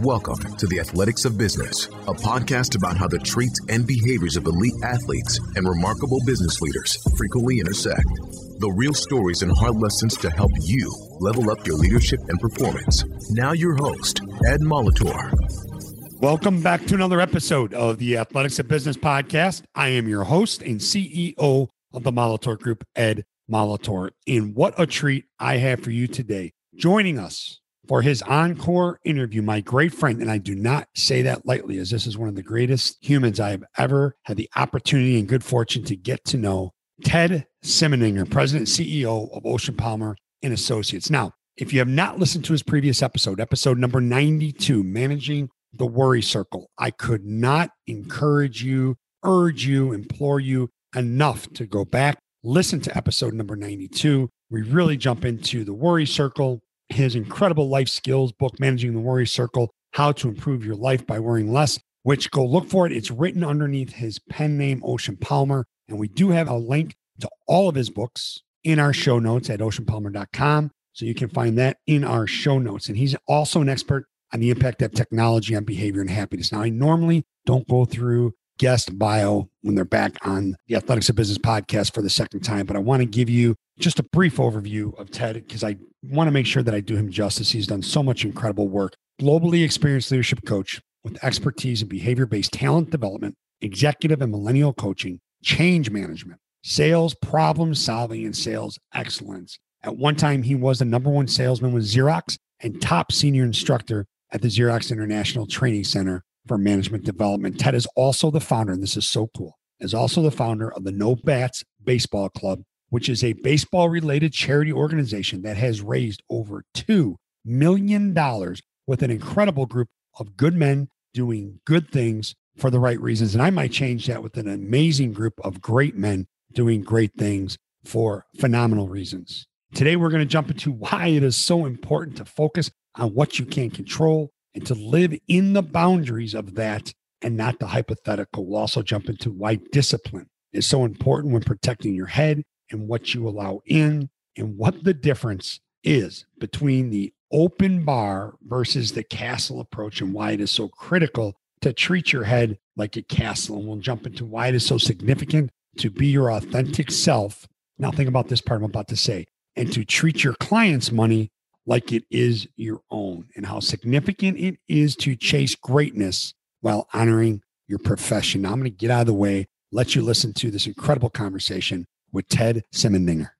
Welcome to the Athletics of Business, a podcast about how the traits and behaviors of elite athletes and remarkable business leaders frequently intersect. The real stories and hard lessons to help you level up your leadership and performance. Now, your host, Ed Molitor. Welcome back to another episode of the Athletics of Business podcast. I am your host and CEO of the Molitor Group, Ed Molitor. And what a treat I have for you today. Joining us for his encore interview, my great friend, and I do not say that lightly, as this is one of the greatest humans I have ever had the opportunity and good fortune to get to know, Ted Simendinger, President CEO of Ocean Palmer and Associates. Now, if you have not listened to his previous episode, episode number 92, Managing the Worry Circle, I could not encourage you, urge you, implore you enough to go back, listen to episode number 92. We really jump into the worry circle, his incredible life skills book, Managing the Worry Circle How to Improve Your Life by Worrying Less, which go look for it. It's written underneath his pen name, Ocean Palmer. And we do have a link to all of his books in our show notes at oceanpalmer.com. So you can find that in our show notes. And he's also an expert on the impact of technology on behavior and happiness. Now, I normally don't go through guest bio when they're back on the Athletics of Business podcast for the second time, but I want to give you just a brief overview of Ted because I want to make sure that I do him justice. He's done so much incredible work. Globally experienced leadership coach with expertise in behavior based talent development, executive and millennial coaching, change management, sales problem solving, and sales excellence. At one time, he was the number one salesman with Xerox and top senior instructor at the Xerox International Training Center for Management Development. Ted is also the founder, and this is so cool, is also the founder of the No Bats Baseball Club which is a baseball related charity organization that has raised over $2 million with an incredible group of good men doing good things for the right reasons. And I might change that with an amazing group of great men doing great things for phenomenal reasons. Today, we're going to jump into why it is so important to focus on what you can control and to live in the boundaries of that and not the hypothetical. We'll also jump into why discipline is so important when protecting your head and what you allow in and what the difference is between the open bar versus the castle approach and why it is so critical to treat your head like a castle. And we'll jump into why it is so significant to be your authentic self. Now, think about this part I'm about to say and to treat your client's money like it is your own, and how significant it is to chase greatness while honoring your profession. Now, I'm going to get out of the way, let you listen to this incredible conversation with Ted Simendinger.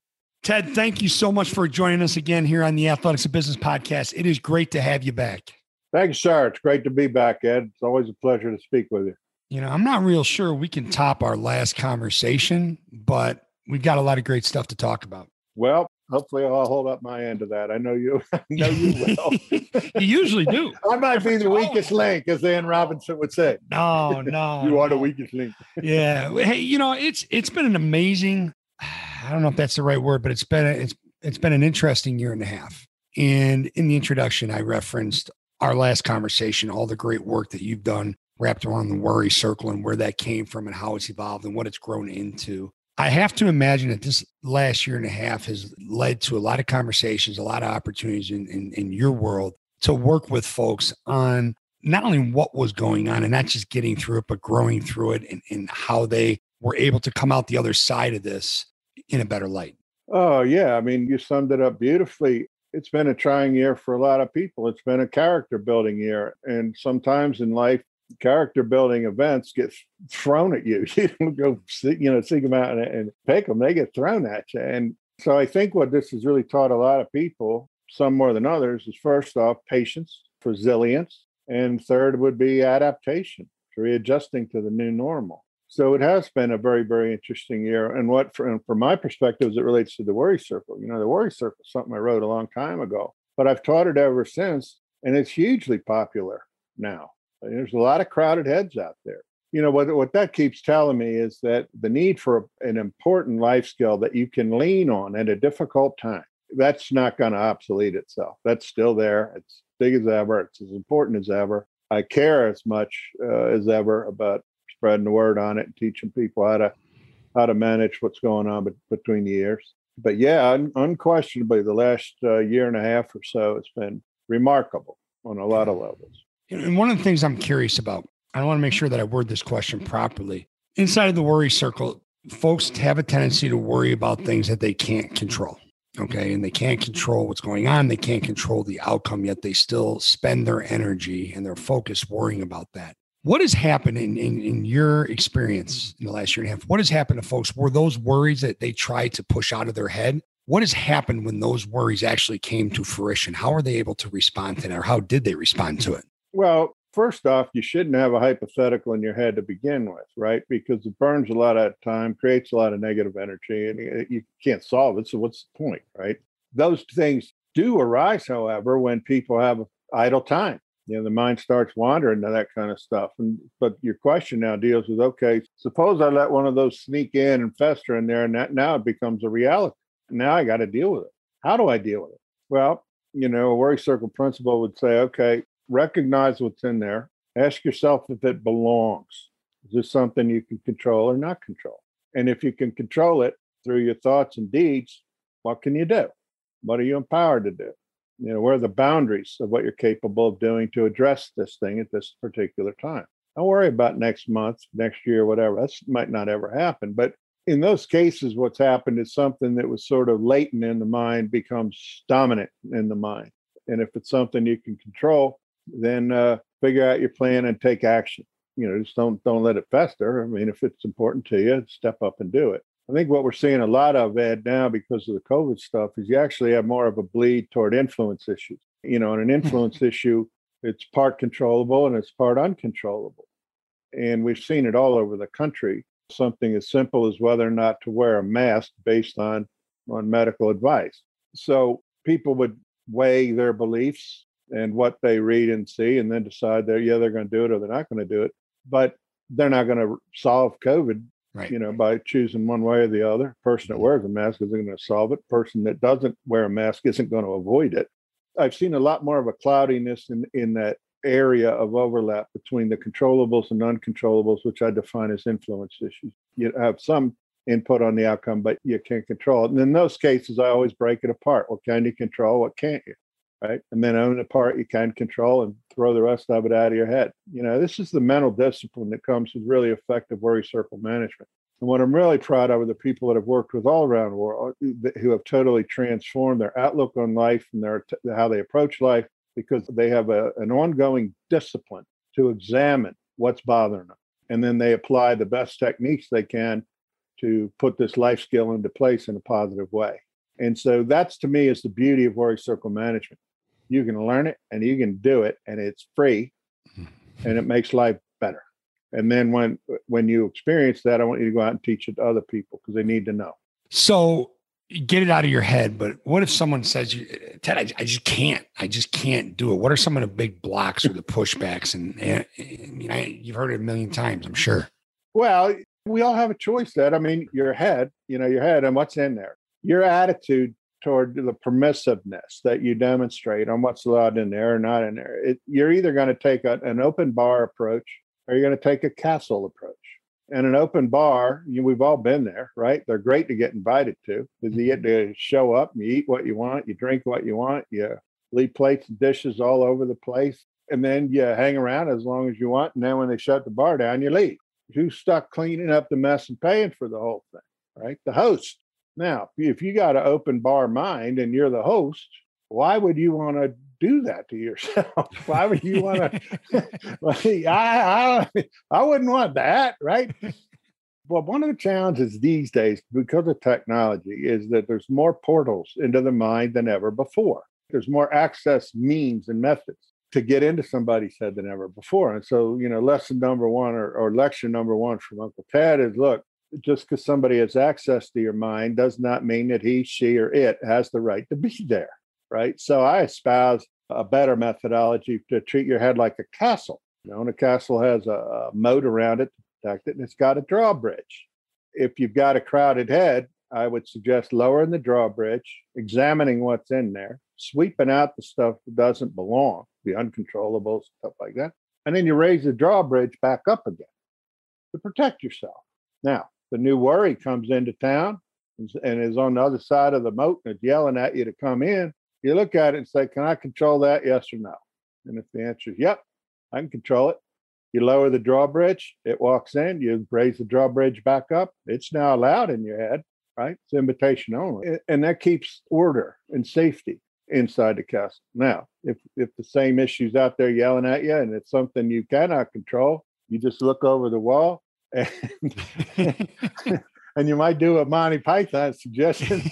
Ted, thank you so much for joining us again here on the Athletics of Business podcast. It is great to have you back. Thanks, sir. It's great to be back, Ed. It's always a pleasure to speak with you. You know, I'm not real sure we can top our last conversation, but we've got a lot of great stuff to talk about. Well, hopefully I'll hold up my end of that. I know you I know you will. you usually do. I might be the oh. weakest link, as Anne Robinson would say. No, no. you are no. the weakest link. yeah. Hey, you know, it's it's been an amazing I don't know if that's the right word, but it's been a, it's it's been an interesting year and a half. And in the introduction, I referenced our last conversation, all the great work that you've done wrapped around the worry circle and where that came from and how it's evolved and what it's grown into. I have to imagine that this last year and a half has led to a lot of conversations, a lot of opportunities in, in, in your world to work with folks on not only what was going on and not just getting through it, but growing through it and, and how they were able to come out the other side of this in a better light. Oh, yeah. I mean, you summed it up beautifully. It's been a trying year for a lot of people. It's been a character building year. And sometimes in life, character building events get thrown at you. You don't go, see, you know, seek them out and, and pick them. They get thrown at you. And so I think what this has really taught a lot of people, some more than others, is first off, patience, resilience. And third would be adaptation, readjusting to the new normal. So it has been a very, very interesting year. And what, from, from my perspective, as it relates to the worry circle, you know, the worry circle is something I wrote a long time ago, but I've taught it ever since, and it's hugely popular now. There's a lot of crowded heads out there. You know, what, what that keeps telling me is that the need for an important life skill that you can lean on at a difficult time, that's not going to obsolete itself. That's still there. It's big as ever. It's as important as ever. I care as much uh, as ever about spreading the word on it and teaching people how to how to manage what's going on between the years. But yeah, un- unquestionably, the last uh, year and a half or so, it's been remarkable on a lot of levels. And one of the things I'm curious about, I want to make sure that I word this question properly. Inside of the worry circle, folks have a tendency to worry about things that they can't control. Okay. And they can't control what's going on. They can't control the outcome, yet they still spend their energy and their focus worrying about that. What has happened in, in, in your experience in the last year and a half? What has happened to folks? Were those worries that they tried to push out of their head? What has happened when those worries actually came to fruition? How are they able to respond to that, or how did they respond to it? Well, first off, you shouldn't have a hypothetical in your head to begin with, right? Because it burns a lot of time, creates a lot of negative energy, and uh, you can't solve it. So, what's the point, right? Those things do arise, however, when people have idle time you know the mind starts wandering to that kind of stuff and but your question now deals with okay suppose i let one of those sneak in and fester in there and that now it becomes a reality now i got to deal with it how do i deal with it well you know a worry circle principle would say okay recognize what's in there ask yourself if it belongs is this something you can control or not control and if you can control it through your thoughts and deeds what can you do what are you empowered to do you know, where are the boundaries of what you're capable of doing to address this thing at this particular time? Don't worry about next month, next year, whatever. That might not ever happen. But in those cases, what's happened is something that was sort of latent in the mind becomes dominant in the mind. And if it's something you can control, then uh, figure out your plan and take action. You know, just don't don't let it fester. I mean, if it's important to you, step up and do it. I think what we're seeing a lot of, Ed, now because of the COVID stuff, is you actually have more of a bleed toward influence issues. You know, and an influence issue, it's part controllable and it's part uncontrollable. And we've seen it all over the country. Something as simple as whether or not to wear a mask based on, on medical advice. So people would weigh their beliefs and what they read and see and then decide that, yeah, they're going to do it or they're not going to do it. But they're not going to solve COVID right. you know, by choosing one way or the other. Person that mm-hmm. wears a mask isn't going to solve it. Person that doesn't wear a mask isn't going to avoid it. I've seen a lot more of a cloudiness in, in that area of overlap between the controllables and uncontrollables, which I define as influence issues. You have some input on the outcome, but you can't control it. And in those cases, I always break it apart. What can you control? What can't you? Right. And then own the part you can control and throw the rest of it out of your head. You know, this is the mental discipline that comes with really effective worry circle management. And what I'm really proud of are the people that I've worked with all around the world uh, who have totally transformed their outlook on life and their how they approach life because they have a, an ongoing discipline to examine what's bothering them. And then they apply the best techniques they can to put this life skill into place in a positive way. And so that's to me is the beauty of worry circle management. You can learn it and you can do it and it's free mm-hmm. and it makes life better. And then when when you experience that, I want you to go out and teach it to other people because they need to know. So get it out of your head. But what if someone says, Ted, I, I, just can't, I just can't do it. What are some of the big blocks or the pushbacks? And, and I mean, I, you've heard it a million times, I'm sure. Well, we all have a choice. That I mean, your head, you know, your head and what's in there. Your attitude toward the permissiveness that you demonstrate on what's allowed in there or not in there. It, you're either going to take a, an open bar approach or you're going to take a castle approach. And an open bar, you, we've all been there, right? They're great to get invited to because you mm-hmm. get to show up, you eat what you want, you drink what you want, you leave plates and dishes all over the place, and then you hang around as long as you want. And then when they shut the bar down, you leave. Who's stuck cleaning up the mess and paying for the whole thing, right? The host. Now, if you got an open bar mind and you're the host, why would you want to do that to yourself? why would you want to? I, I, I wouldn't want that, right? Well, one of the challenges these days, because of technology, is that there's more portals into the mind than ever before. There's more access means and methods to get into somebody's head than ever before. And so, you know, lesson number one or, or lecture number one from Uncle Ted is look, just because somebody has access to your mind does not mean that he, she, or it has the right to be there right? So I espouse a better methodology to treat your head like a castle. You know, and a castle has a, a moat around it to protect it, and it's got a drawbridge. If you've got a crowded head, I would suggest lowering the drawbridge, examining what's in there, sweeping out the stuff that doesn't belong, the uncontrollables, stuff like that. And then you raise the drawbridge back up again to protect yourself. Now, the new worry comes into town and is on the other side of the moat and is yelling at you to come in You look at it and say, Can I control that? Yes or no? And if the answer is yep, I can control it. You lower the drawbridge, it walks in, you raise the drawbridge back up. It's now allowed in your head, right? It's invitation only. And that keeps order and safety inside the castle. Now, if if the same issue's out there yelling at you and it's something you cannot control, you just look over the wall and and you might do a Monty Python suggestion,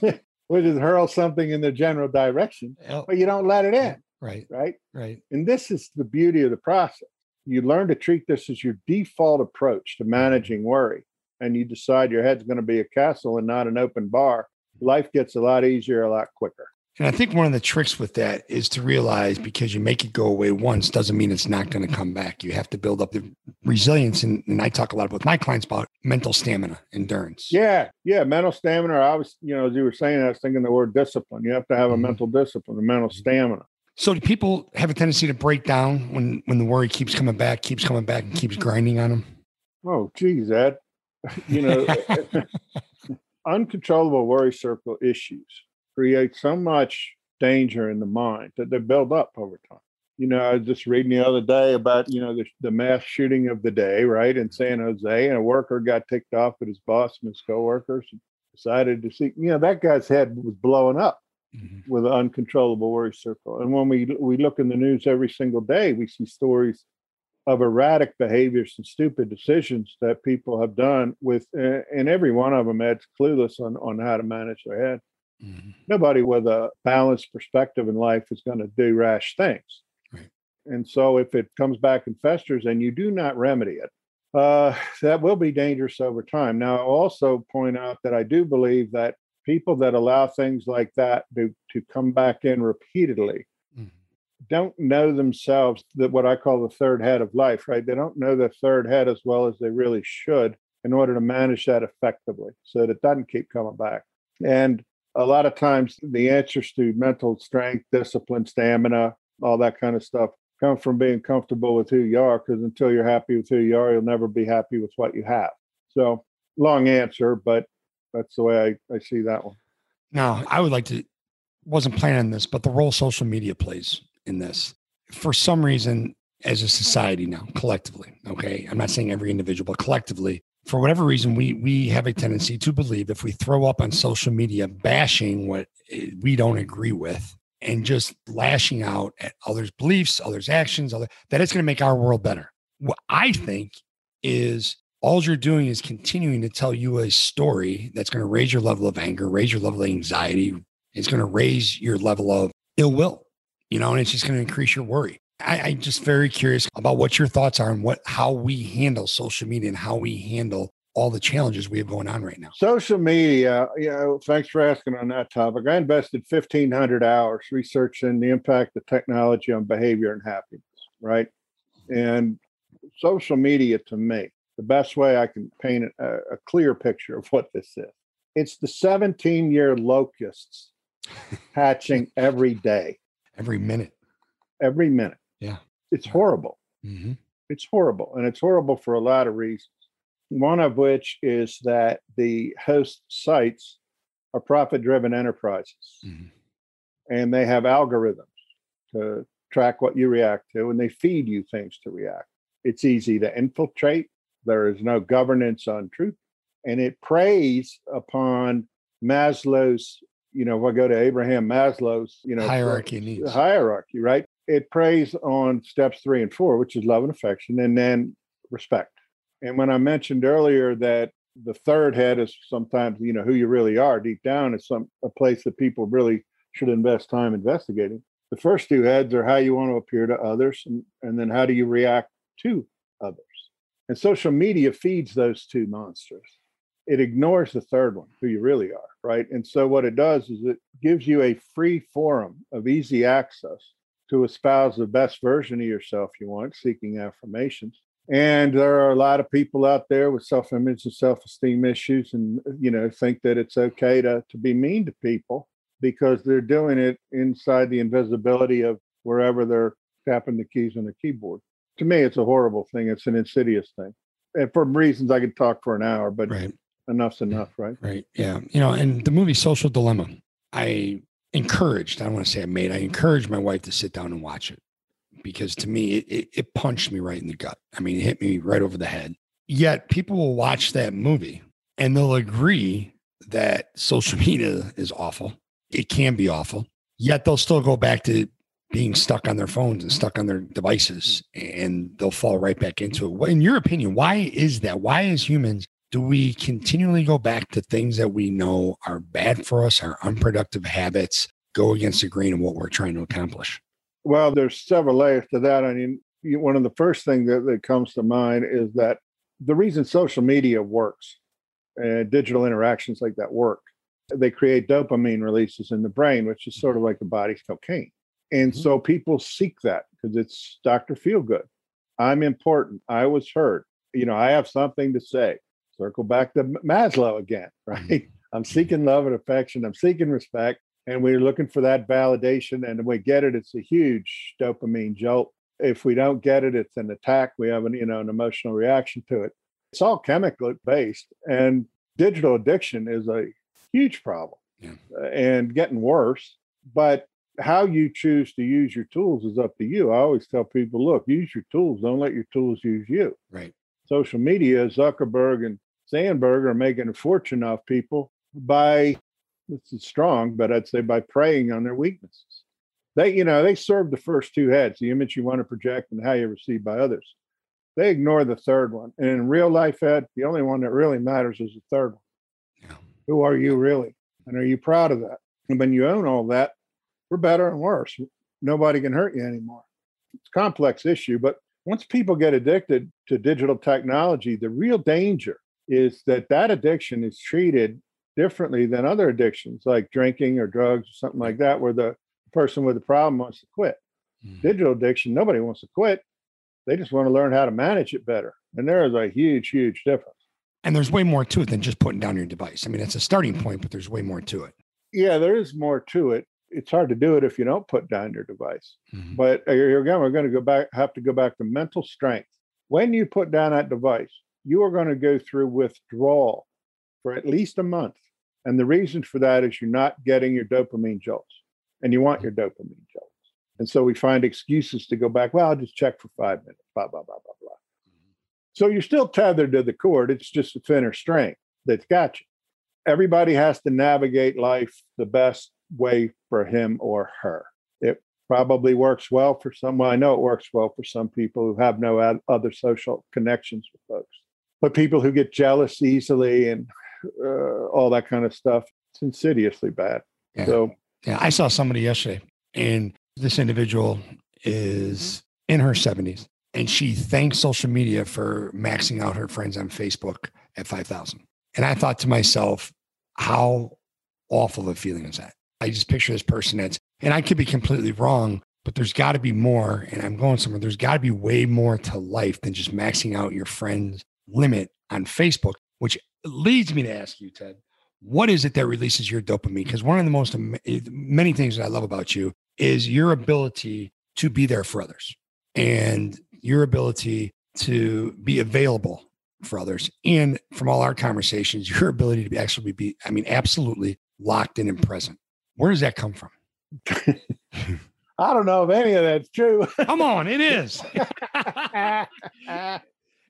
which is hurl something in the general direction, oh. but you don't let it in. Right. Right. Right. And this is the beauty of the process. You learn to treat this as your default approach to managing worry, and you decide your head's going to be a castle and not an open bar. Life gets a lot easier, a lot quicker. And I think one of the tricks with that is to realize because you make it go away once doesn't mean it's not going to come back. You have to build up the resilience. And, and I talk a lot with my clients about mental stamina, endurance. Yeah. Yeah. Mental stamina. I was, you know, as you were saying, I was thinking the word discipline. You have to have a mm-hmm. mental discipline, a mental stamina. So do people have a tendency to break down when when the worry keeps coming back, keeps coming back, and keeps grinding on them? Oh, geez, Ed. You know, uncontrollable worry circle issues create so much danger in the mind that they build up over time. You know, I was just reading the other day about, you know, the, the mass shooting of the day, right, in San Jose, and a worker got ticked off at his boss and his coworkers and decided to see, you know, that guy's head was blowing up mm-hmm. with an uncontrollable worry circle. And when we we look in the news every single day, we see stories of erratic behaviors and stupid decisions that people have done with, and every one of them adds clueless on on how to manage their head. Mm-hmm. Nobody with a balanced perspective in life is going to do rash things. Right. And so, if it comes back and festers and you do not remedy it, uh, that will be dangerous over time. Now, I'll also point out that I do believe that people that allow things like that to, to come back in repeatedly mm-hmm. don't know themselves that what I call the third head of life, right? They don't know the third head as well as they really should in order to manage that effectively so that it doesn't keep coming back. And a lot of times the answers to mental strength, discipline, stamina, all that kind of stuff come from being comfortable with who you are because until you're happy with who you are, you'll never be happy with what you have. So, long answer, but that's the way I, I see that one. Now, I would like to, wasn't planning this, but the role social media plays in this. For some reason, as a society now, collectively, okay, I'm not saying every individual, but collectively, for whatever reason, we we have a tendency to believe if we throw up on social media bashing what eh, we don't agree with and just lashing out at others' beliefs, others' actions, other that it's going to make our world better. What I think is all you're doing is continuing to tell you a story that's going to raise your level of anger, raise your level of anxiety. It's going to raise your level of ill will, you know, and it's just going to increase your worry. I, am just very curious about what your thoughts are and what how we handle social media and how we handle all the challenges we have going on right now. Social media, you know, thanks for asking on that topic. I invested 1,500 hours researching the impact of technology on behavior and happiness, right? And social media to me, the best way I can paint a, a clear picture of what this is. It's the 17 year locusts hatching every day, every minute, every minute. Yeah. It's horrible. Mm-hmm. It's horrible. And it's horrible for a lot of reasons. One of which is that the host sites are profit driven enterprises mm-hmm. and they have algorithms to track what you react to and they feed you things to react. It's easy to infiltrate. There is no governance on truth. And it preys upon Maslow's, you know, if I go to Abraham Maslow's, you know, hierarchy needs. Hierarchy, right? It preys on steps three and four, which is love and affection, and then respect. And when I mentioned earlier that the third head is sometimes, you know, who you really are deep down is some a place that people really should invest time investigating. The first two heads are how you want to appear to others, and, and then how do you react to others. And social media feeds those two monsters. It ignores the third one, who you really are, right? And so what it does is it gives you a free forum of easy access to espouse the best version of yourself you want, seeking affirmations. And there are a lot of people out there with self-image and self-esteem issues, and you know, think that it's okay to to be mean to people because they're doing it inside the invisibility of wherever they're tapping the keys on the keyboard. To me, it's a horrible thing. It's an insidious thing. And for reasons I could talk for an hour, but right. enough's enough, right? Right. Yeah. You know, and the movie Social Dilemma, I encouraged. I don't want to say I made. I encouraged my wife to sit down and watch it because to me it, it, punched me right in the gut. I mean, it hit me right over the head. Yet people will watch that movie and they'll agree that social media is awful. It can be awful. Yet they'll still go back to being stuck on their phones and stuck on their devices and they'll fall right back into it. In your opinion, why is that? Why, as humans, do we continually go back to things that we know are bad for us, our unproductive habits, go against the grain of what we're trying to accomplish? Well, there's several layers to that. I mean, one of the first things that, that comes to mind is that the reason social media works and digital interactions like that work, they create dopamine releases in the brain, which is sort of like the body's cocaine. And mm-hmm. so people seek that because it's Dr. Feel Good. I'm important. I was heard. You know, I have something to say. Circle back to Maslow again, right? Mm-hmm. I'm seeking love and affection. I'm seeking respect. And we're looking for that validation. And we get it, it's a huge dopamine jolt. If we don't get it, it's an attack. We have an, you know, an emotional reaction to it. It's all chemical based. And digital addiction is a huge problem yeah. and getting worse. But how you choose to use your tools is up to you. I always tell people, look, use your tools. Don't let your tools use you. Right. Social media, Zuckerberg and Sandberg are making a fortune off people by this is strong, but I'd say by preying on their weaknesses. They, you know, they serve the first two heads, the image you want to project and how you're received by others. They ignore the third one. And in real life, Ed, the only one that really matters is the third one. Yeah. Who are you really? And are you proud of that? And when you own all that, we're better and worse. Nobody can hurt you anymore. It's a complex issue, but once people get addicted to digital technology, the real danger is that that addiction is treated differently than other addictions like drinking or drugs or something like that, where the person with the problem wants to quit. Mm. Digital addiction, nobody wants to quit. They just want to learn how to manage it better. And there is a huge, huge difference. And there's way more to it than just putting down your device. I mean, it's a starting point, but there's way more to it. Yeah, there is more to it. It's hard to do it if you don't put down your device. Mm-hmm. But uh, here again, we're going to go back, have to go back to mental strength. When you put down that device, you are going to go through withdrawal for at least a month. And the reason for that is you're not getting your dopamine jolts and you want your dopamine jolts. And so we find excuses to go back. Well, I'll just check for five minutes, blah, blah, blah, blah, blah. Mm-hmm. So you're still tethered to the cord. It's just a thinner string that's got you. Everybody has to navigate life the best way for him or her. It probably works well for some. Well, I know it works well for some people who have no other social connections with folks. But people who get jealous easily and uh, all that kind of stuff. It's insidiously bad. Yeah. So, yeah, I saw somebody yesterday, and this individual is in her 70s, and she thanks social media for maxing out her friends on Facebook at 5,000. And I thought to myself, how awful of a feeling is that? I just picture this person that's, and I could be completely wrong, but there's got to be more. And I'm going somewhere, there's got to be way more to life than just maxing out your friends' limit on Facebook, which leads me to ask you, Ted, what is it that releases your dopamine? Because one of the most eh, many things that I love about you is your ability to be there for others and your ability to be available for others. And from all our conversations, your ability to be actually be, I mean, absolutely locked in and present. Where does that come from? I don't know if any of that's true. Come on, it is.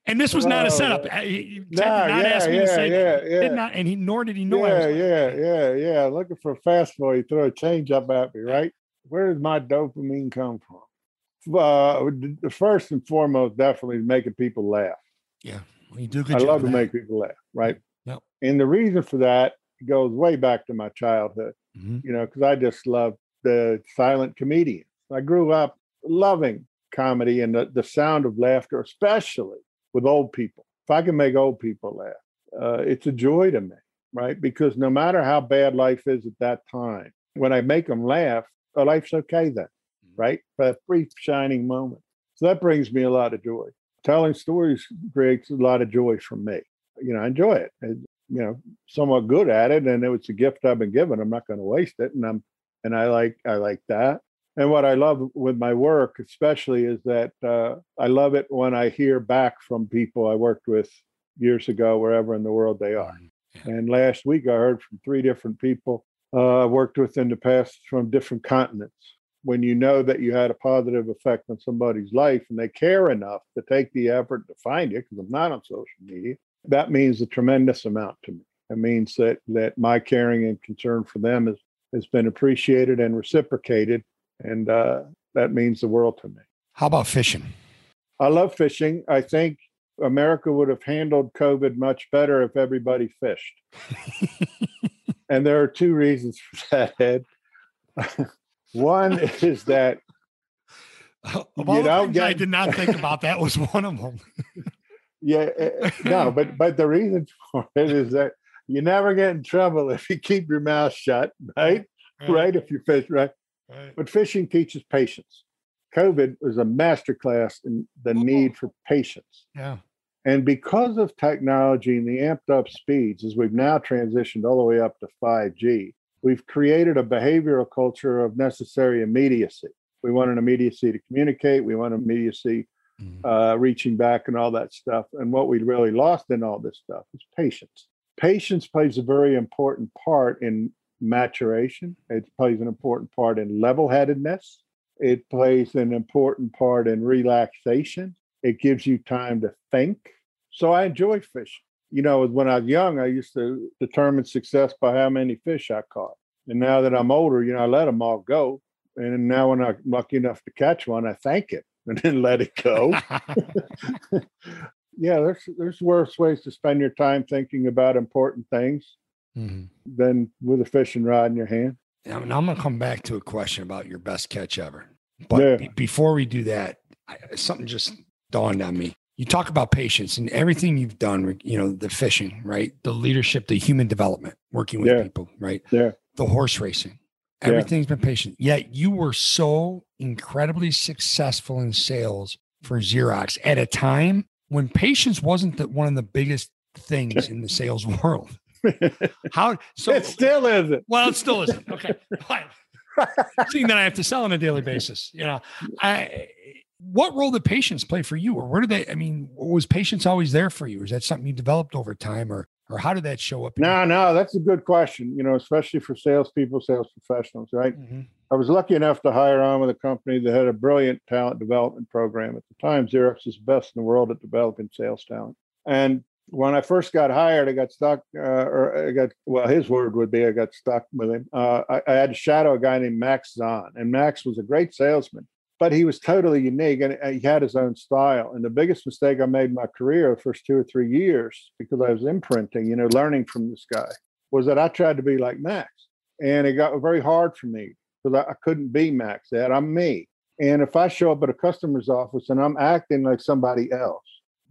And this was not a setup. He nah, did not yeah, ask me yeah, to say yeah, yeah. Did not, and he nor did he know. Yeah, yeah, yeah, yeah. Looking for a fastball, he throw a change up at me, right? Where does my dopamine come from? Uh, first and foremost, definitely making people laugh. Yeah, well, you do good. I love to make people laugh, right? Yep. And the reason for that goes way back to my childhood. Mm-hmm. You know, because I just love the silent comedians. I grew up loving comedy and the, the sound of laughter, especially with old people. If I can make old people laugh, uh, it's a joy to me, right? Because no matter how bad life is at that time, when I make them laugh, oh, life's okay then, mm-hmm. right? For a brief shining moment. So that brings me a lot of joy. Telling stories creates a lot of joy from me. You know, I enjoy it. You know, somewhat good at it, and it was a gift I've been given. I'm not going to waste it, and I'm and I like I like that. And what I love with my work, especially, is that uh, I love it when I hear back from people I worked with years ago, wherever in the world they are. Mm, and last week, I heard from three different people uh, I worked with in the past from different continents. When you know that you had a positive effect on somebody's life and they care enough to take the effort to find you, because I'm not on social media, that means a tremendous amount to me. It means that that my caring and concern for them has has been appreciated and reciprocated, and uh, that means the world to me. How about fishing? I love fishing. I think America would have handled COVID much better if everybody fished. and there are two reasons for that, Ed. one is that of all you the things get, I did not think about, that was one of them. yeah, eh, eh, no, but but the reason for it is that you never get in trouble if you keep your mouth shut, right? Right. right if you fish, right? Right? But fishing teaches patience. COVID was a masterclass in the need for patience. Yeah. And because of technology and the amped up speeds, as we've now transitioned all the way up to 5G, we've created a behavioral culture of necessary immediacy. We want an immediacy to communicate, we want immediacy mm-hmm. uh, reaching back and all that stuff. And what we really lost in all this stuff is patience. Patience plays a very important part in maturation, it plays an important part in level headedness, it plays an important part in relaxation it gives you time to think. So I enjoy fishing. You know, when I was young, I used to determine success by how many fish I caught. And now that I'm older, you know, I let them all go. And now when I'm lucky enough to catch one, I thank it and then let it go. yeah, there's there's worse ways to spend your time thinking about important things mm-hmm. than with a fishing rod in your hand. Now, I'm going to come back to a question about your best catch ever. But yeah. b- before we do that, I, something just dawned on me. You talk about patience and everything you've done, you know, the fishing, right? The leadership, the human development, working with yeah. people, right? Yeah. The horse racing. Everything's yeah. been patient. Yet you were so incredibly successful in sales for Xerox at a time when patience wasn't the, one of the biggest things in the sales world. How so it still isn't. Well, it still isn't. Okay. Seeing that I have to sell on a daily basis, you know, I what role did patience play for you or where did they i mean was patience always there for you is that something you developed over time or or how did that show up no no that's a good question you know especially for salespeople sales professionals right mm-hmm. i was lucky enough to hire on with a company that had a brilliant talent development program at the time xerox is best in the world at developing sales talent and when I first got hired, I got stuck, uh, or I got, well, his word would be I got stuck with him. Uh, I, I, had to shadow a guy named Max Zahn, and Max was a great salesman but he was totally unique and he had his own style. And the biggest mistake I made in my career, the first two or three years, because I was imprinting, you know, learning from this guy, was that I tried to be like Max. And it got very hard for me because I, I couldn't be Max. That I'm me. And if I show up at a customer's office and I'm acting like somebody else,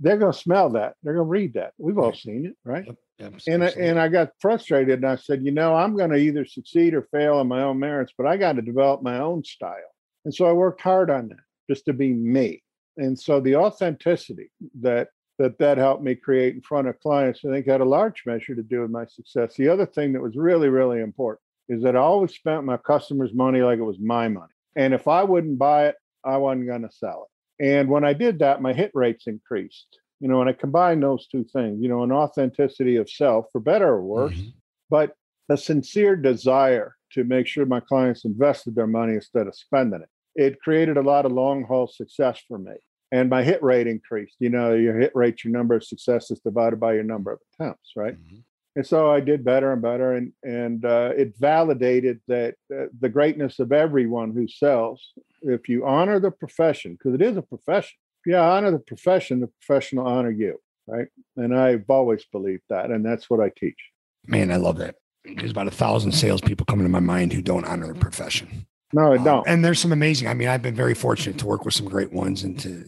they're going to smell that. They're going to read that. We've all seen it, right? Yep, yep, and I, and I got frustrated and I said, you know, I'm going to either succeed or fail on my own merits, but I got to develop my own style. And so I worked hard on that just to be me. And so the authenticity that that that helped me create in front of clients, I think had a large measure to do with my success. The other thing that was really, really important is that I always spent my customers' money like it was my money. And if I wouldn't buy it, I wasn't going to sell it. And when I did that, my hit rates increased. You know, and I combined those two things, you know, an authenticity of self, for better or worse, mm-hmm. but a sincere desire to make sure my clients invested their money instead of spending it. It created a lot of long haul success for me. And my hit rate increased. You know, your hit rate, your number of successes divided by your number of attempts, right? Mm-hmm. And so I did better and better, and and uh, it validated that uh, the greatness of everyone who sells. If you honor the profession, because it is a profession, if you honor the profession, the profession will honor you, right? And I've always believed that, and that's what I teach. Man, I love that there's about a thousand salespeople coming to my mind who don't honor the profession. No, I um, don't. and there's some amazing. I mean, I've been very fortunate to work with some great ones. And to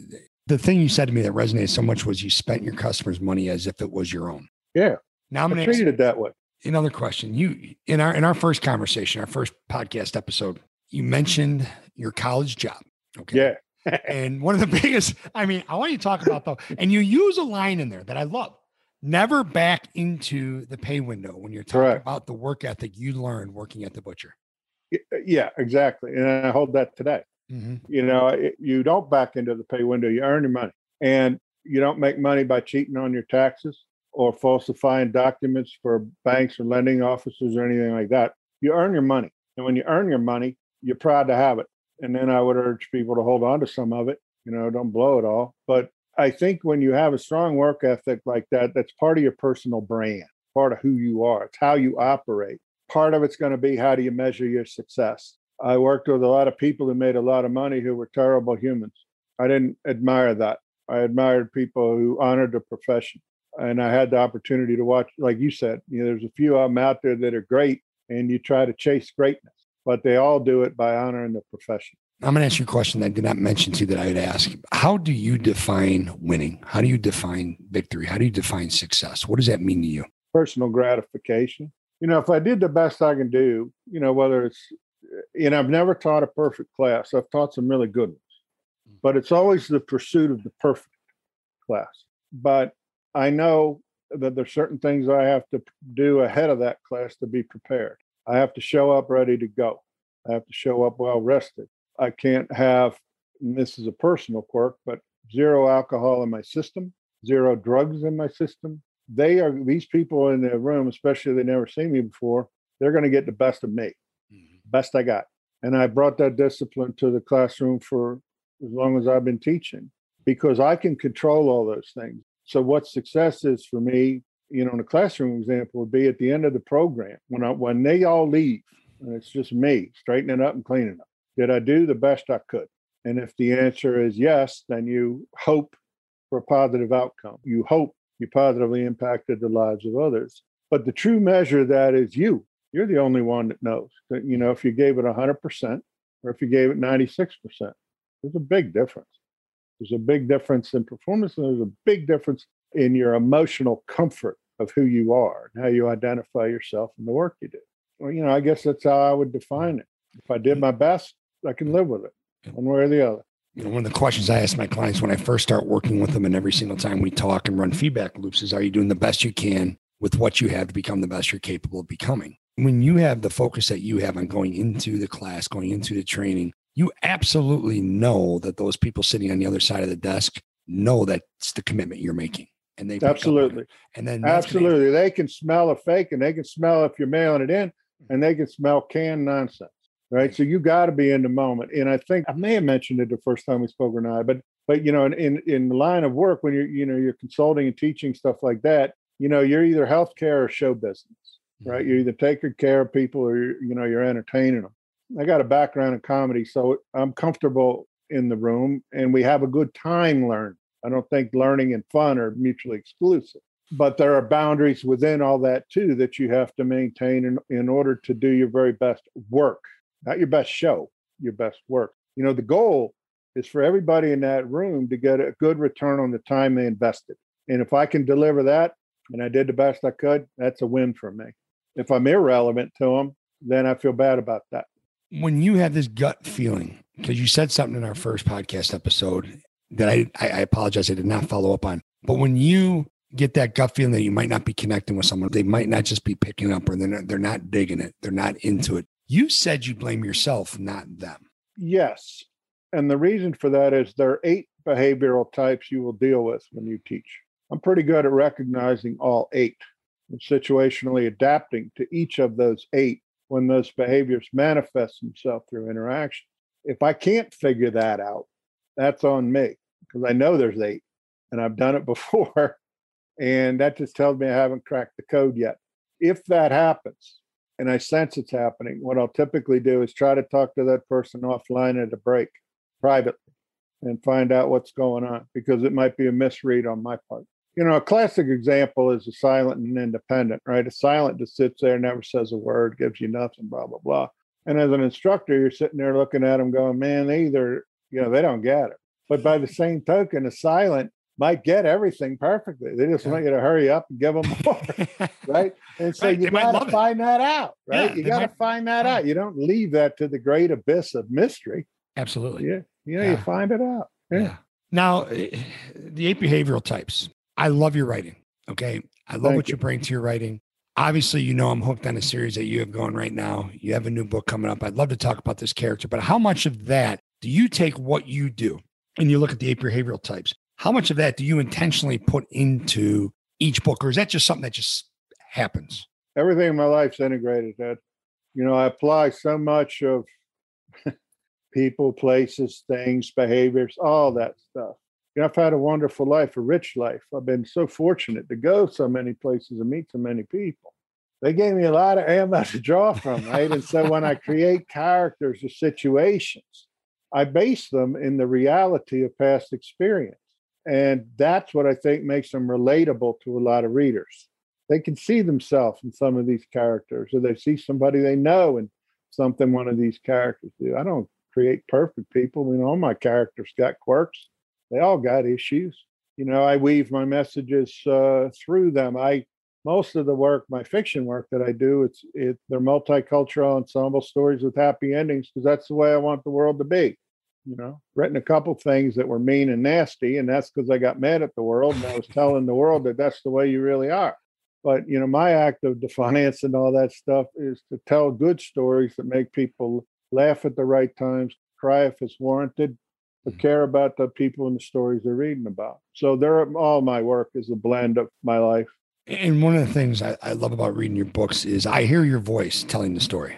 the thing you said to me that resonated so much was you spent your customers' money as if it was your own. Yeah. Now I'm going to treated it that way. Another question. You in our in our first conversation, our first podcast episode, you mentioned your college job. Okay. Yeah. and one of the biggest, I mean, I want you to talk about though, and you use a line in there that I love never back into the pay window when you're talking Correct. about the work ethic you learned working at the butcher. Uh, yeah, exactly. And I hold that today. Mm-hmm. You know, it, you don't back into the pay window, you earn your money. And you don't make money by cheating on your taxes or falsifying documents for banks or lending officers or anything like that. you earn your money. And when you earn your money, you're proud to have it. And then I would urge people to hold on to some of it, you know, don't blow it all. But I think when you have a strong work ethic like that, that's part of your personal brand, part of who you are. It's how you operate. Part of it's going to be how do you measure your success. I worked with a lot of people who made a lot of money who were terrible humans. I didn't admire that. I admired people who honored the profession. And I had the opportunity to watch, like you said, you know, there's a few of them out there that are great and you try to chase greatness, but they all do it by honoring the profession. I'm going to ask you a question that I did not mention to you that I would ask. How do you define winning? How do you define victory? How do you define success? What does that mean to you? Personal gratification. You know, if I did the best I can do, you know, whether it's, you know, I've never taught a perfect class. I've taught some really good ones, but it's always the pursuit of the perfect class. But I know that there's certain things I have to do ahead of that class to be prepared. I have to show up ready to go. I have to show up well rested. I can't have, this is a personal quirk, but zero alcohol in my system, zero drugs in my system. They are, these people in the room, especially they never seen me before, they're going to get the best of me, mm-hmm. best I got. And I brought that discipline to the classroom for as long as I've been teaching because I can control all those things. So what success is for me, you know, in a classroom example would be at the end of the program when I, when they all leave, and it's just me straightening up and cleaning up. Did I do the best I could? And if the answer is yes, then you hope for a positive outcome. You hope you positively impacted the lives of others. But the true measure of that is you. You're the only one that knows. You know, if you gave it 100% or if you gave it 96%, there's a big difference. There's a big difference in performance, and there's a big difference in your emotional comfort of who you are and how you identify yourself in the work you do. Well, you know, I guess that's how I would define it. If I did mm-hmm. my best, I can live with it one way or the other. You know, one of the questions I ask my clients when I first start working with them, and every single time we talk and run feedback loops, is Are you doing the best you can with what you have to become the best you're capable of becoming? When you have the focus that you have on going into the class, going into the training, you absolutely know that those people sitting on the other side of the desk know that's the commitment you're making. And they absolutely, and then absolutely, they can smell a fake, and they can smell if you're mailing it in, and they can smell canned nonsense, right? So you got to be in the moment. And I think I may have mentioned it the first time we spoke or not, but but you know, in in, in the line of work when you're you know you're consulting and teaching stuff like that, you know, you're either healthcare or show business, right? Mm-hmm. You either taking care of people or you know you're entertaining them. I got a background in comedy, so I'm comfortable in the room and we have a good time learning. I don't think learning and fun are mutually exclusive, but there are boundaries within all that too that you have to maintain in, in order to do your very best work, not your best show, your best work. You know, the goal is for everybody in that room to get a good return on the time they invested. And if I can deliver that and I did the best I could, that's a win for me. If I'm irrelevant to them, then I feel bad about that when you have this gut feeling, because you said something in our first podcast episode that I, I apologize, I did not follow up on. But when you get that gut feeling that you might not be connecting with someone, they might not just be picking up or they're not, they're not digging it, they're not into it. You said you blame yourself, not them. Yes. And the reason for that is there are eight behavioral types you will deal with when you teach. I'm pretty good at recognizing all eight and situationally adapting to each of those eight when those behaviors manifest themselves through interaction. If I can't figure that out, that's on me because I know there's eight and I've done it before. And that just tells me I haven't cracked the code yet. If that happens and I sense it's happening, what I'll typically do is try to talk to that person offline at a break privately and find out what's going on because it might be a misread on my part you know, a classic example is a silent and independent, right? A silent just sits there, never says a word, gives you nothing, blah, blah, blah. And as an instructor, you're sitting there looking at them going, man, they either, you know, they don't get it. But by the same token, a silent might get everything perfectly. They just yeah. want you to hurry up and give them more, right? And so right. you got to find it. that out, right? Yeah, you got to might... find that out. You don't leave that to the great abyss of mystery. Absolutely. Yeah. You know, yeah. you find it out. Yeah. Now, eh, the eight behavioral types, I love your writing. Okay. I love Thank what you. you bring to your writing. Obviously, you know, I'm hooked on a series that you have going right now. You have a new book coming up. I'd love to talk about this character, but how much of that do you take what you do and you look at the eight behavioral types? How much of that do you intentionally put into each book, or is that just something that just happens? Everything in my life's integrated, Ed. You know, I apply so much of people, places, things, behaviors, all that stuff. You know, I've had a wonderful life, a rich life. I've been so fortunate to go so many places and meet so many people. They gave me a lot of ammo to draw from, right? and so when I create characters or situations, I base them in the reality of past experience. And that's what I think makes them relatable to a lot of readers. They can see themselves in some of these characters, or they see somebody they know in something one of these characters do. I don't create perfect people. I mean, all my characters got quirks. They all got issues. You know, I weave my messages uh, through them. I most of the work, my fiction work that I do, it's it they're multicultural ensemble stories with happy endings because that's the way I want the world to be you know, written a couple things that were mean and nasty, and that's because I got mad at the world and I was telling the world that that's the way you really are. But you know, my act of defiance and all that stuff is to tell good stories that make people laugh at the right times, cry if it's warranted, but care about the people and the stories they're reading about. So they're all my work is a blend of my life. And one of the things I, I love about reading your books is I hear your voice telling the story.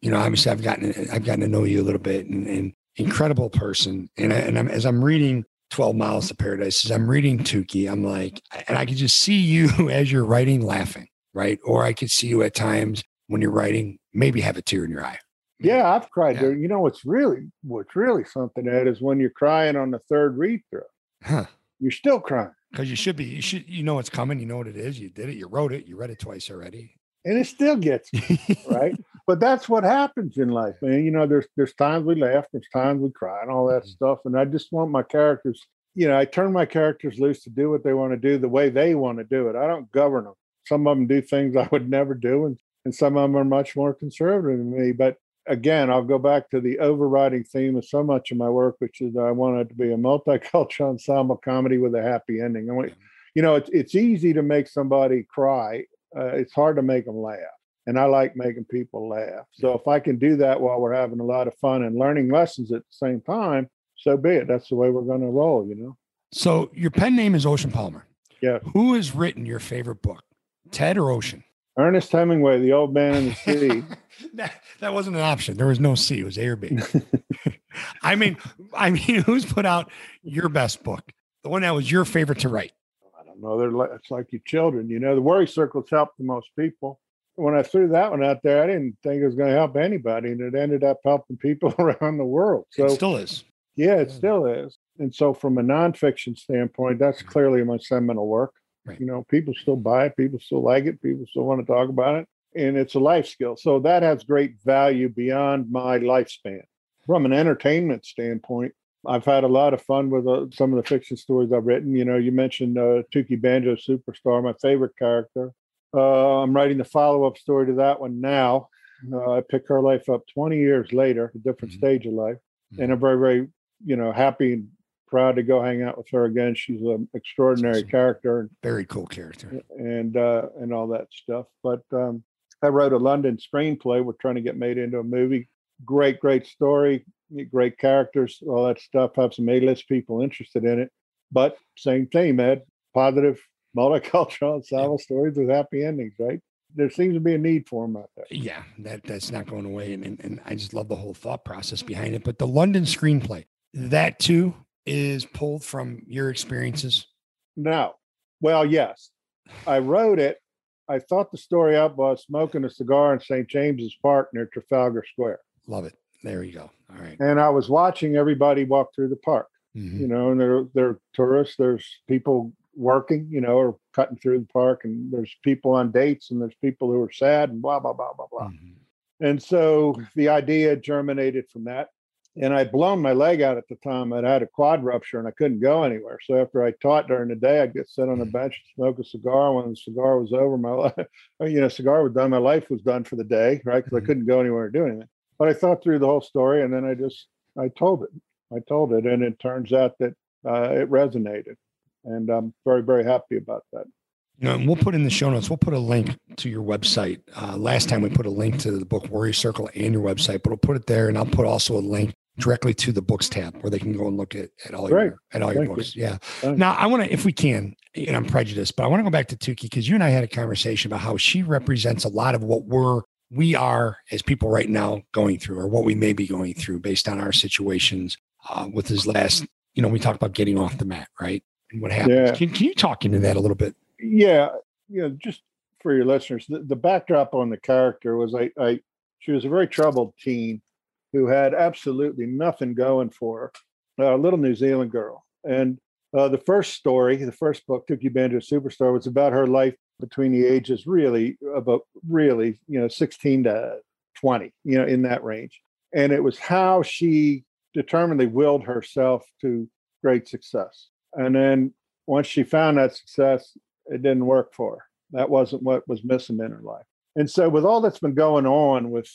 You know, obviously I've gotten I've gotten to know you a little bit, and, and incredible person. And, I, and I'm, as I'm reading 12 Miles to Paradise, as I'm reading Tukey, I'm like, and I can just see you as you're writing laughing, right? Or I could see you at times when you're writing, maybe have a tear in your eye. Yeah, I've cried. Yeah. You know what's really what's really something Ed is when you're crying on the third read through. Huh. You're still crying. Because you should be. You should you know it's coming. You know what it is. You did it. You wrote it. You read it twice already. And it still gets me, right? but that's what happens in life, man. You know, there's there's times we laugh, there's times we cry, and all that mm-hmm. stuff. And I just want my characters. You know, I turn my characters loose to do what they want to do the way they want to do it. I don't govern them. Some of them do things I would never do, and and some of them are much more conservative than me. But again, I'll go back to the overriding theme of so much of my work, which is I want it to be a multicultural ensemble comedy with a happy ending. And we, you know, it's it's easy to make somebody cry. Uh, it's hard to make them laugh and I like making people laugh. So if I can do that while we're having a lot of fun and learning lessons at the same time, so be it. That's the way we're going to roll, you know. So your pen name is Ocean Palmer. Yeah. Who has written your favorite book, Ted or Ocean? Ernest Hemingway, The Old Man in the Sea. that, that wasn't an option. There was no C. It was A or B. I mean, I mean, who's put out your best book? The one that was your favorite to write? I don't know. They're like, it's like your children. You know, the worry circles help the most people when I threw that one out there, I didn't think it was going to help anybody, and it ended up helping people around the world. So it still is. Yeah, it still is. And so, from a nonfiction standpoint, that's mm-hmm. clearly my seminal work. Right. You know, people still buy it, people still like it, people still want to talk about it, and it's a life skill. So that has great value beyond my lifespan. From an entertainment standpoint, I've had a lot of fun with uh, some of the fiction stories I've written. You know, you mentioned uh, Tukey Banjo Superstar, my favorite character. Uh, I'm writing the follow up story to that one now. Uh, I pick her life up 20 years later, a different mm-hmm. stage of life, mm-hmm. and I'm very, very, you know, happy and proud to go hang out with her again. She's an extraordinary awesome. character, very cool character, and uh, and all that stuff. But um, I wrote a London screenplay. We're trying to get made into a movie. Great, great story, great characters, all that stuff. Have some A-list people interested in it, but same thing, Ed. Positive multicultural ensemble yeah. stories with happy endings, right? There seems to be a need for them out there. Yeah, that that's not going away, and, and and I just love the whole thought process behind it. But the London screenplay, that too is pulled from your experiences. No, well, yes, I wrote it. I thought the story out while smoking a cigar in St. James's Park near Trafalgar Square. Love it. There you go. All right. And I was watching everybody walk through the park. Mm-hmm. You know, and they're they're tourists. There's people working, you know, or cutting through the park, and there's people on dates, and there's people who are sad, and blah blah blah blah blah. Mm-hmm. And so the idea germinated from that. And I'd blown my leg out at the time. I'd had a quad rupture and I couldn't go anywhere. So after I taught during the day, I'd get sit on a mm-hmm. bench, smoke a cigar. When the cigar was over, my life, you know, cigar was done. My life was done for the day, right? Because mm-hmm. I couldn't go anywhere or do anything. But I thought through the whole story, and then I just I told it. I told it, and it turns out that uh, it resonated and I'm very very happy about that. You know, we'll put in the show notes. We'll put a link to your website. Uh, last time we put a link to the book Worry Circle and your website, but we'll put it there, and I'll put also a link directly to the books tab where they can go and look at, at all Great. your at all Thank your books. You. Yeah. Thanks. Now I want to, if we can, and I'm prejudiced, but I want to go back to Tukey because you and I had a conversation about how she represents a lot of what we're we are as people right now going through or what we may be going through based on our situations uh, with his last you know we talked about getting off the mat right and what happens yeah. can, can you talk into that a little bit yeah you know just for your listeners the, the backdrop on the character was I, I she was a very troubled teen who had absolutely nothing going for her a little new zealand girl. And uh, the first story the first book took you a superstar was about her life between the ages really about really you know 16 to 20 you know in that range. And it was how she determinedly willed herself to great success. And then once she found that success it didn't work for her. That wasn't what was missing in her life. And so with all that's been going on with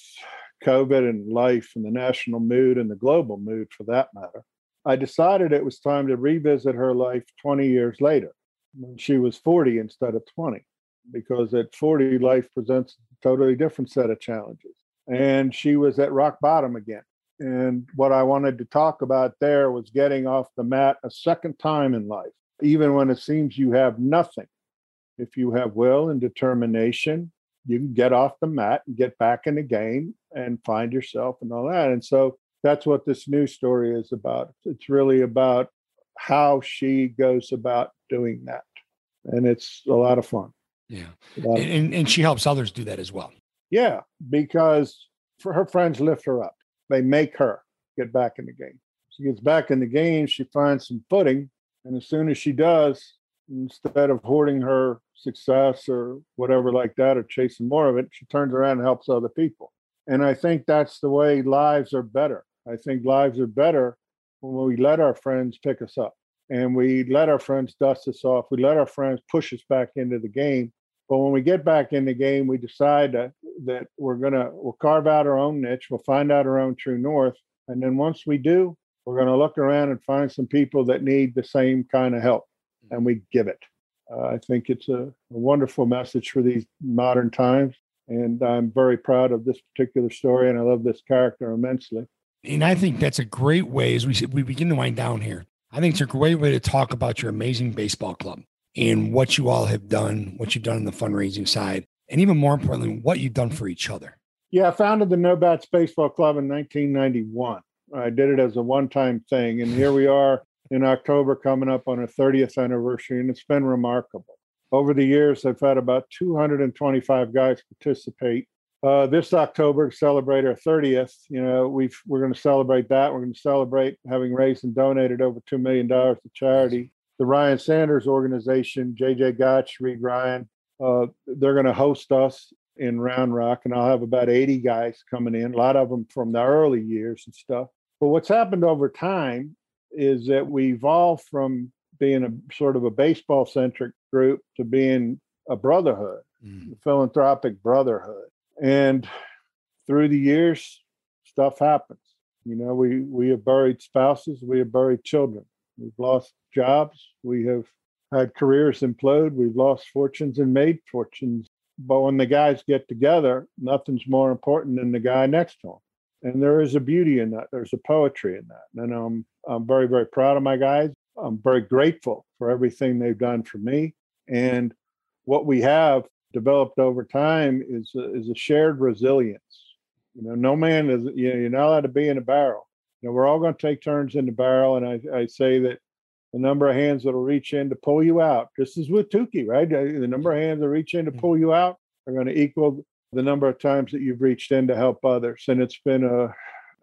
covid and life and the national mood and the global mood for that matter i decided it was time to revisit her life 20 years later when she was 40 instead of 20 because at 40 life presents a totally different set of challenges and she was at rock bottom again. And what i wanted to talk about there was getting off the mat a second time in life even when it seems you have nothing. If you have will and determination you can get off the mat and get back in the game and find yourself and all that and so that's what this new story is about it's really about how she goes about doing that and it's a lot of fun yeah. and, and she helps others do that as well. Yeah, because for her friends lift her up. They make her get back in the game. She gets back in the game, she finds some footing. And as soon as she does, instead of hoarding her success or whatever like that or chasing more of it, she turns around and helps other people. And I think that's the way lives are better. I think lives are better when we let our friends pick us up and we let our friends dust us off. We let our friends push us back into the game but when we get back in the game, we decide that, that we're gonna we'll carve out our own niche. We'll find out our own true north, and then once we do, we're gonna look around and find some people that need the same kind of help, and we give it. Uh, I think it's a, a wonderful message for these modern times, and I'm very proud of this particular story, and I love this character immensely. And I think that's a great way as we we begin to wind down here. I think it's a great way to talk about your amazing baseball club and what you all have done, what you've done on the fundraising side, and even more importantly, what you've done for each other. Yeah, I founded the No Bats Baseball Club in 1991. I did it as a one time thing. And here we are in October coming up on our 30th anniversary, and it's been remarkable. Over the years, I've had about 225 guys participate. Uh, this October, to celebrate our 30th, you know, we've, we're going to celebrate that. We're going to celebrate having raised and donated over $2 million to charity the Ryan Sanders organization, JJ Gottsch, Reid Ryan, uh, they're going to host us in Round Rock, and I'll have about 80 guys coming in, a lot of them from the early years and stuff. But what's happened over time is that we evolved from being a sort of a baseball centric group to being a brotherhood, mm. a philanthropic brotherhood. And through the years, stuff happens. You know, we we have buried spouses, we have buried children, we've lost jobs. We have had careers implode. We've lost fortunes and made fortunes. But when the guys get together, nothing's more important than the guy next to them. And there is a beauty in that. There's a poetry in that. And I'm I'm very very proud of my guys. I'm very grateful for everything they've done for me. And what we have developed over time is a, is a shared resilience. You know, no man is you know you're not allowed to be in a barrel. You know, we're all going to take turns in the barrel, and I, I say that the number of hands that'll reach in to pull you out. This is with Tukey, right? The number of hands that reach in to mm. pull you out are going to equal the number of times that you've reached in to help others. And it's been a,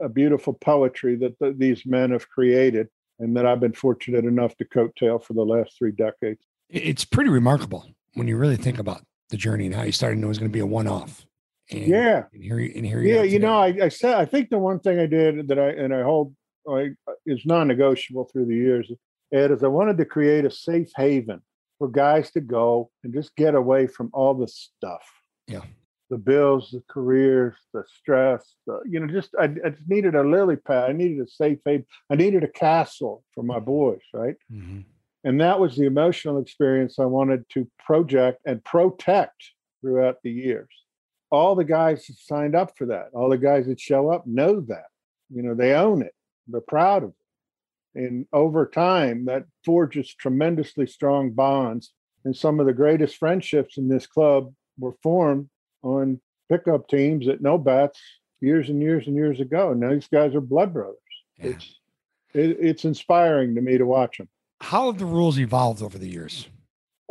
a beautiful poetry that the, these men have created and that I've been fortunate enough to coattail for the last three decades. It's pretty remarkable when you really think about the journey and how you started to know it was going to be a one off. And, yeah. And here, and here yeah, you know, I, I said, I think the one thing I did that I, and I hold I, is non negotiable through the years Ed, is I wanted to create a safe haven for guys to go and just get away from all the stuff. Yeah. The bills, the careers, the stress, the, you know, just I, I just needed a lily pad. I needed a safe haven. I needed a castle for my boys, right? Mm-hmm. And that was the emotional experience I wanted to project and protect throughout the years. All the guys that signed up for that, all the guys that show up know that. You know, they own it. They're proud of it. And over time, that forges tremendously strong bonds. And some of the greatest friendships in this club were formed on pickup teams at no bats years and years and years ago. And these guys are blood brothers. Yeah. It's it, it's inspiring to me to watch them. How have the rules evolved over the years?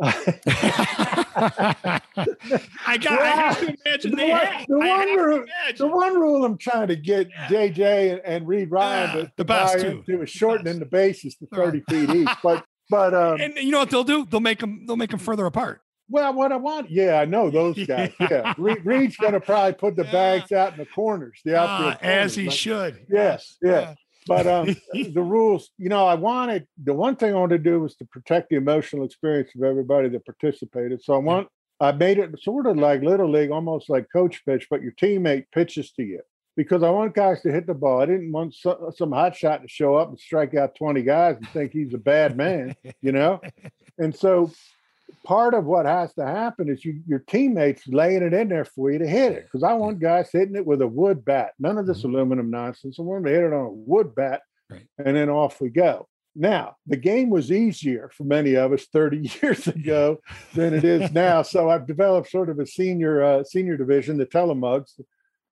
I got. I have to imagine the, one, the one rule. The one rule I'm trying to get JJ and, and Reid Ryan uh, to, the best too. into is shortening the bases to 30 feet each. But but um, and you know what they'll do? They'll make them. They'll make them further apart. Well, what I want, yeah, I know those guys. Yeah, Reid's going to probably put the bags out in the corners, the outfield, uh, as he should. Yes, yeah. yeah. But um, the rules, you know, I wanted the one thing I wanted to do was to protect the emotional experience of everybody that participated. So I want I made it sort of like little league, almost like coach pitch, but your teammate pitches to you because I want guys to hit the ball. I didn't want some, some hot shot to show up and strike out 20 guys and think he's a bad man, you know? And so part of what has to happen is you, your teammates laying it in there for you to hit it. Because I want guys hitting it with a wood bat, none of this mm-hmm. aluminum nonsense. I want them to hit it on a wood bat, right. and then off we go. Now, the game was easier for many of us 30 years ago than it is now. So I've developed sort of a senior uh, senior division, the Telemugs,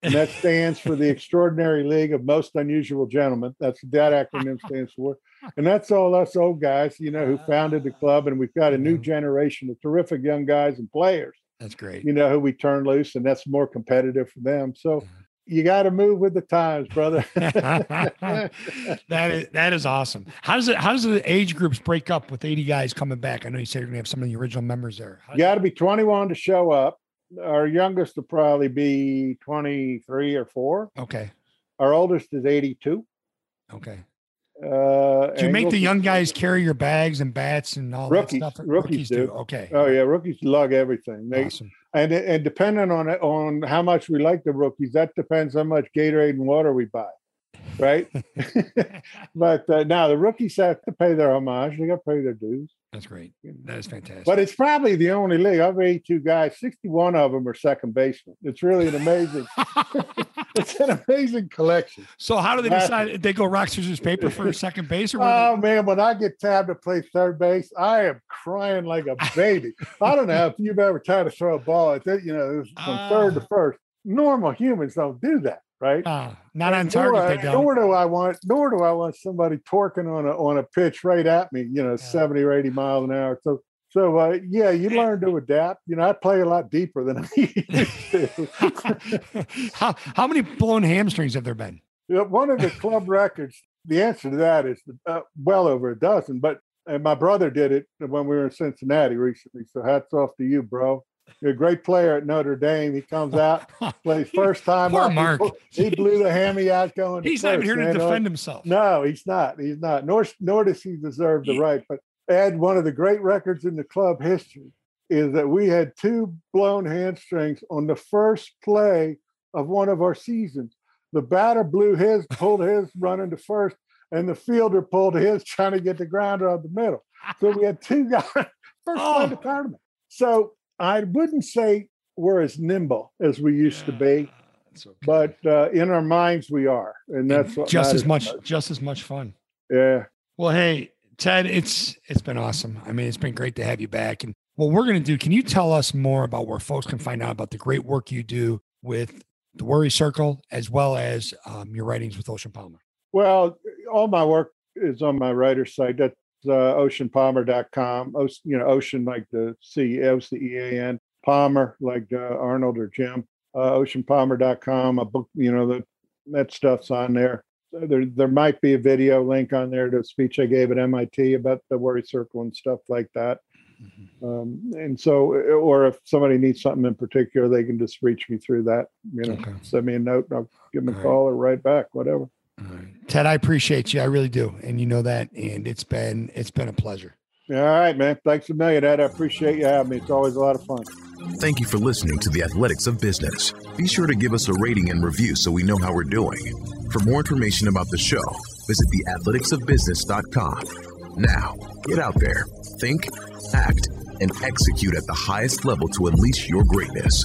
and that stands for the Extraordinary League of Most Unusual Gentlemen. That's that acronym stands for. And that's all us old guys, you know, who founded the ah. club. And we've got a new generation of terrific young guys and players. That's great. You know, who we turn loose, and that's more competitive for them. So you got to move with the times, brother. that is that is awesome. How does it? How does the age groups break up with eighty guys coming back? I know you said you're gonna have some of the original members there. you got to be twenty one to show up. Our youngest will probably be twenty three or four. Okay. Our oldest is eighty two. Okay. Uh, do you make the young guys carry your bags and bats and all rookies, that stuff? Rookies, rookies do. do. Okay. Oh yeah, rookies lug everything. They, awesome and and depending on on how much we like the rookies, that depends how much Gatorade and water we buy, right? but uh, now the rookies have to pay their homage; they got to pay their dues. That's great. That is fantastic. But it's probably the only league. I've 82 guys. 61 of them are second basemen. It's really an amazing. it's an amazing collection. So how do they decide? They go rock scissors paper for second base, or oh they- man, when I get tabbed to play third base, I am crying like a baby. I don't know if you've ever tried to throw a ball at that. You know, from uh, third to ah. first. Normal humans don't do that right? Uh, not on target. Nor, they don't. Nor do I want, nor do I want somebody torquing on a on a pitch right at me. You know, yeah. seventy or eighty miles an hour. So. So uh, yeah, you learn to adapt. You know, I play a lot deeper than I used to. how how many blown hamstrings have there been? One of the club records. The answer to that is uh, well over a dozen. But and my brother did it when we were in Cincinnati recently. So hats off to you, bro. A great player at Notre Dame. He comes out, plays first time. Poor Mark. He, blew the hammy out going. He's not even here to defend himself. No, he's not. He's not. Nor nor does he deserve the right. But Ed, one of the great records in the club history is that we had two blown hamstrings on the first play of one of our seasons. The batter blew his, pulled his running to first, and the fielder pulled his trying to get the grounder out the middle. So we had two guys first oh. play of the oh. tournament. So I wouldn't say we're as nimble as we used yeah, to be, okay. but uh, in our minds we are, and that's and just as much, much, just as much fun. Yeah. Well, hey, Ted, it's it's been awesome. I mean, it's been great to have you back. And what we're going to do, can you tell us more about where folks can find out about the great work you do with the Worry Circle, as well as um, your writings with Ocean Palmer? Well, all my work is on my writer's site. That uh, oceanpalmer.com. O- you know, ocean like the C, O C E A N, Palmer like uh, Arnold or Jim. Uh, oceanpalmer.com. A book, you know, the, that stuff's on there. There, there might be a video link on there to a speech I gave at MIT about the worry circle and stuff like that. Mm-hmm. Um, and so, or if somebody needs something in particular, they can just reach me through that. You know, okay. send me a note, and I'll give them a All call right. or write back, whatever. Ted, I appreciate you. I really do. And you know that. And it's been it's been a pleasure. All right, man. Thanks a million, Ed. I appreciate you having me. It's always a lot of fun. Thank you for listening to the Athletics of Business. Be sure to give us a rating and review so we know how we're doing. For more information about the show, visit theathleticsofbusiness.com. Now, get out there, think, act, and execute at the highest level to unleash your greatness.